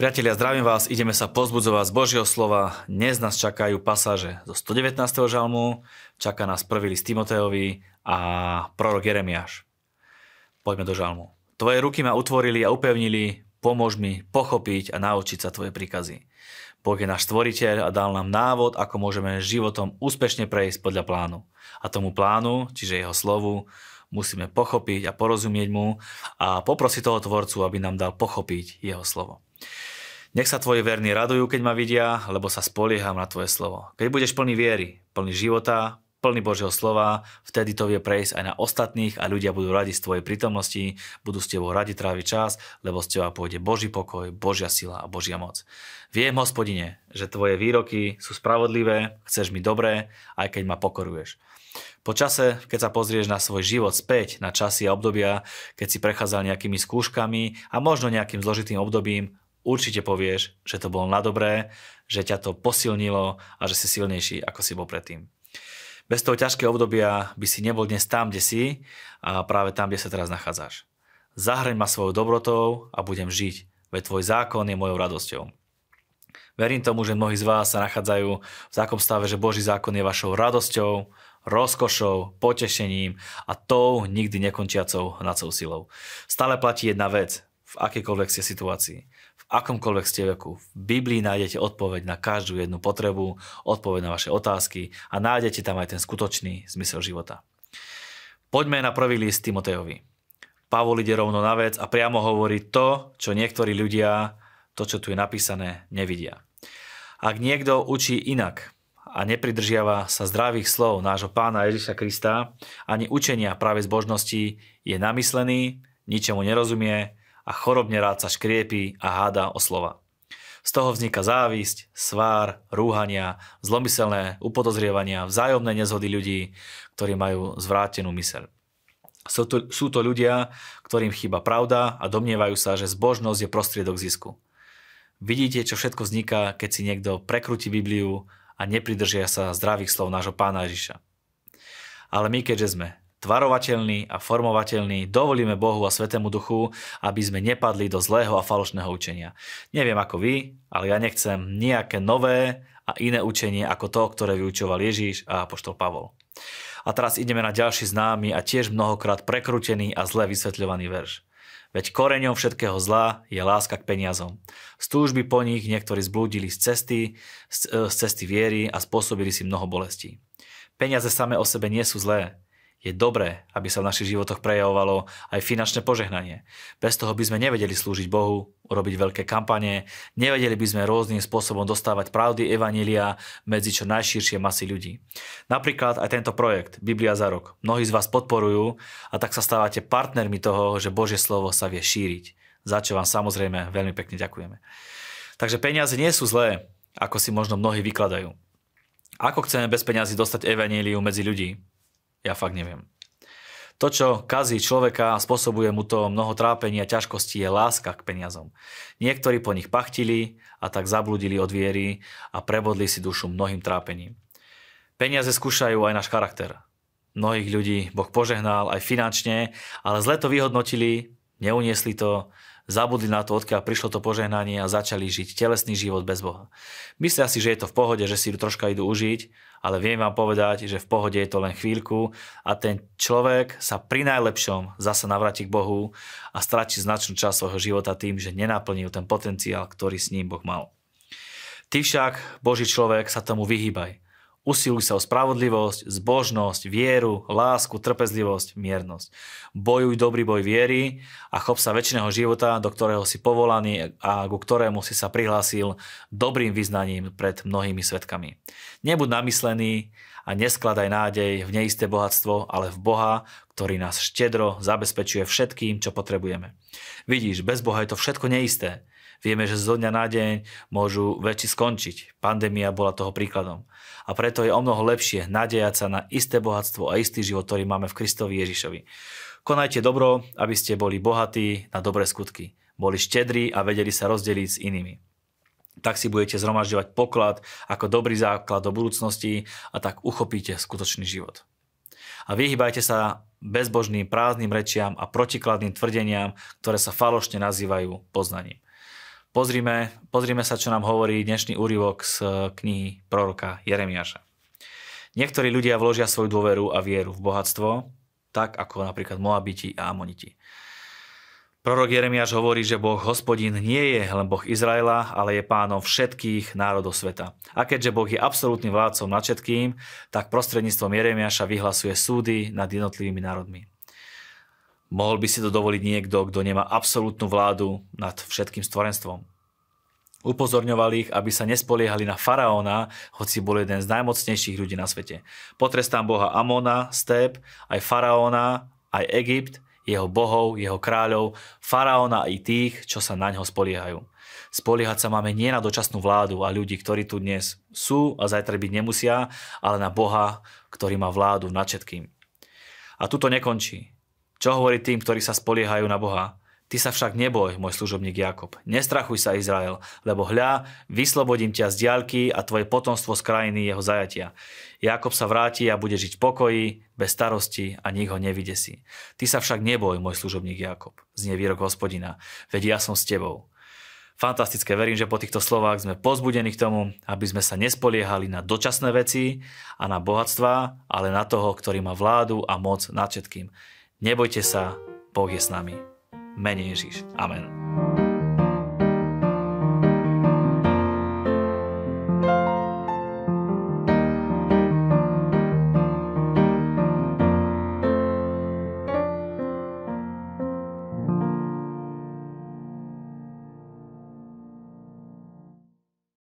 Priatelia, zdravím vás, ideme sa pozbudzovať z Božieho slova. Dnes nás čakajú pasáže zo 119. žalmu, čaká nás prvý list Timoteovi a prorok Jeremiáš. Poďme do žalmu. Tvoje ruky ma utvorili a upevnili, pomôž mi pochopiť a naučiť sa Tvoje príkazy. Boh je náš stvoriteľ a dal nám návod, ako môžeme životom úspešne prejsť podľa plánu. A tomu plánu, čiže jeho slovu, musíme pochopiť a porozumieť mu a poprosiť toho tvorcu, aby nám dal pochopiť jeho slovo. Nech sa tvoji verní radujú, keď ma vidia, lebo sa spolieham na tvoje slovo. Keď budeš plný viery, plný života, plný Božieho slova, vtedy to vie prejsť aj na ostatných a ľudia budú radi z tvojej prítomnosti, budú s tebou radi tráviť čas, lebo z teba pôjde Boží pokoj, Božia sila a Božia moc. Viem, hospodine, že tvoje výroky sú spravodlivé, chceš mi dobré, aj keď ma pokoruješ. Po čase, keď sa pozrieš na svoj život späť, na časy a obdobia, keď si prechádzal nejakými skúškami a možno nejakým zložitým obdobím, určite povieš, že to bolo na dobré, že ťa to posilnilo a že si silnejší, ako si bol predtým. Bez toho ťažkého obdobia by si nebol dnes tam, kde si a práve tam, kde sa teraz nachádzaš. Zahreň ma svojou dobrotou a budem žiť, veď tvoj zákon je mojou radosťou. Verím tomu, že mnohí z vás sa nachádzajú v takom stave, že Boží zákon je vašou radosťou, rozkošou, potešením a tou nikdy nekončiacou hnacou silou. Stále platí jedna vec v akejkoľvek ste situácii akomkoľvek ste veku. V Biblii nájdete odpoveď na každú jednu potrebu, odpoveď na vaše otázky a nájdete tam aj ten skutočný zmysel života. Poďme na prvý list Timotejovi. Pavol ide rovno na vec a priamo hovorí to, čo niektorí ľudia, to, čo tu je napísané, nevidia. Ak niekto učí inak a nepridržiava sa zdravých slov nášho pána Ježiša Krista, ani učenia práve zbožnosti je namyslený, ničemu nerozumie, a chorobne rád sa škriepí a háda o slova. Z toho vzniká závisť, svár, rúhania, zlomyselné upodozrievania, vzájomné nezhody ľudí, ktorí majú zvrátenú myseľ. Sú to, sú to ľudia, ktorým chýba pravda a domnievajú sa, že zbožnosť je prostriedok zisku. Vidíte, čo všetko vzniká, keď si niekto prekrúti Bibliu a nepridržia sa zdravých slov nášho pána Ježiša. Ale my, keďže sme tvarovateľný a formovateľný, dovolíme Bohu a Svetému Duchu, aby sme nepadli do zlého a falošného učenia. Neviem ako vy, ale ja nechcem nejaké nové a iné učenie ako to, ktoré vyučoval Ježíš a apoštol Pavol. A teraz ideme na ďalší známy a tiež mnohokrát prekrútený a zle vysvetľovaný verš. Veď koreňom všetkého zla je láska k peniazom. Z túžby po nich niektorí zblúdili z cesty, z cesty viery a spôsobili si mnoho bolestí. Peniaze same o sebe nie sú zlé, je dobré, aby sa v našich životoch prejavovalo aj finančné požehnanie. Bez toho by sme nevedeli slúžiť Bohu, urobiť veľké kampane, nevedeli by sme rôznym spôsobom dostávať pravdy Evanília medzi čo najširšie masy ľudí. Napríklad aj tento projekt Biblia za rok. Mnohí z vás podporujú a tak sa stávate partnermi toho, že Božie slovo sa vie šíriť. Za čo vám samozrejme veľmi pekne ďakujeme. Takže peniaze nie sú zlé, ako si možno mnohí vykladajú. Ako chceme bez peniazy dostať evaníliu medzi ľudí? Ja fakt neviem. To, čo kazí človeka a spôsobuje mu to mnoho trápenia a ťažkostí, je láska k peniazom. Niektorí po nich pachtili a tak zabludili od viery a prebodli si dušu mnohým trápením. Peniaze skúšajú aj náš charakter. Mnohých ľudí Boh požehnal aj finančne, ale zle to vyhodnotili, neuniesli to, zabudli na to, odkiaľ prišlo to požehnanie a začali žiť telesný život bez Boha. Myslia si, že je to v pohode, že si troška idú užiť, ale viem vám povedať, že v pohode je to len chvíľku a ten človek sa pri najlepšom zase navráti k Bohu a stratí značnú časť svojho života tým, že nenaplnil ten potenciál, ktorý s ním Boh mal. Ty však, Boží človek, sa tomu vyhýbaj. Usiluj sa o spravodlivosť, zbožnosť, vieru, lásku, trpezlivosť, miernosť. Bojuj dobrý boj viery a chop sa väčšného života, do ktorého si povolaný a ku ktorému si sa prihlásil dobrým vyznaním pred mnohými svetkami. Nebuď namyslený a neskladaj nádej v neisté bohatstvo, ale v Boha, ktorý nás štedro zabezpečuje všetkým, čo potrebujeme. Vidíš, bez Boha je to všetko neisté. Vieme, že zo dňa na deň môžu väčší skončiť. Pandémia bola toho príkladom. A preto je o mnoho lepšie nadejať sa na isté bohatstvo a istý život, ktorý máme v Kristovi Ježišovi. Konajte dobro, aby ste boli bohatí na dobré skutky. Boli štedrí a vedeli sa rozdeliť s inými tak si budete zhromažďovať poklad ako dobrý základ do budúcnosti a tak uchopíte skutočný život. A vyhýbajte sa bezbožným prázdnym rečiam a protikladným tvrdeniam, ktoré sa falošne nazývajú poznaním. Pozrime, pozrime sa, čo nám hovorí dnešný úryvok z knihy proroka Jeremiáša. Niektorí ľudia vložia svoju dôveru a vieru v bohatstvo, tak ako napríklad Moabiti a Amoniti. Prorok Jeremiáš hovorí, že Boh hospodín nie je len Boh Izraela, ale je pánom všetkých národov sveta. A keďže Boh je absolútnym vládcom nad všetkým, tak prostredníctvom Jeremiáša vyhlasuje súdy nad jednotlivými národmi. Mohol by si to dovoliť niekto, kto nemá absolútnu vládu nad všetkým stvorenstvom. Upozorňoval ich, aby sa nespoliehali na faraóna, hoci bol jeden z najmocnejších ľudí na svete. Potrestám Boha Amona, Step, aj faraóna, aj Egypt, jeho bohov, jeho kráľov, faraóna i tých, čo sa na ňo spoliehajú. Spoliehať sa máme nie na dočasnú vládu a ľudí, ktorí tu dnes sú a zajtra byť nemusia, ale na Boha, ktorý má vládu nad všetkým. A tu to nekončí. Čo hovorí tým, ktorí sa spoliehajú na Boha? Ty sa však neboj, môj služobník Jakob. Nestrachuj sa, Izrael, lebo hľa, vyslobodím ťa z diaľky a tvoje potomstvo z krajiny jeho zajatia. Jakob sa vráti a bude žiť v pokoji, bez starosti a nik ho si. Ty sa však neboj, môj služobník Jakob, znie výrok hospodina, veď ja som s tebou. Fantastické, verím, že po týchto slovách sme pozbudení k tomu, aby sme sa nespoliehali na dočasné veci a na bohatstva, ale na toho, ktorý má vládu a moc nad všetkým. Nebojte sa, Boh je s nami mene Ježiš. Amen.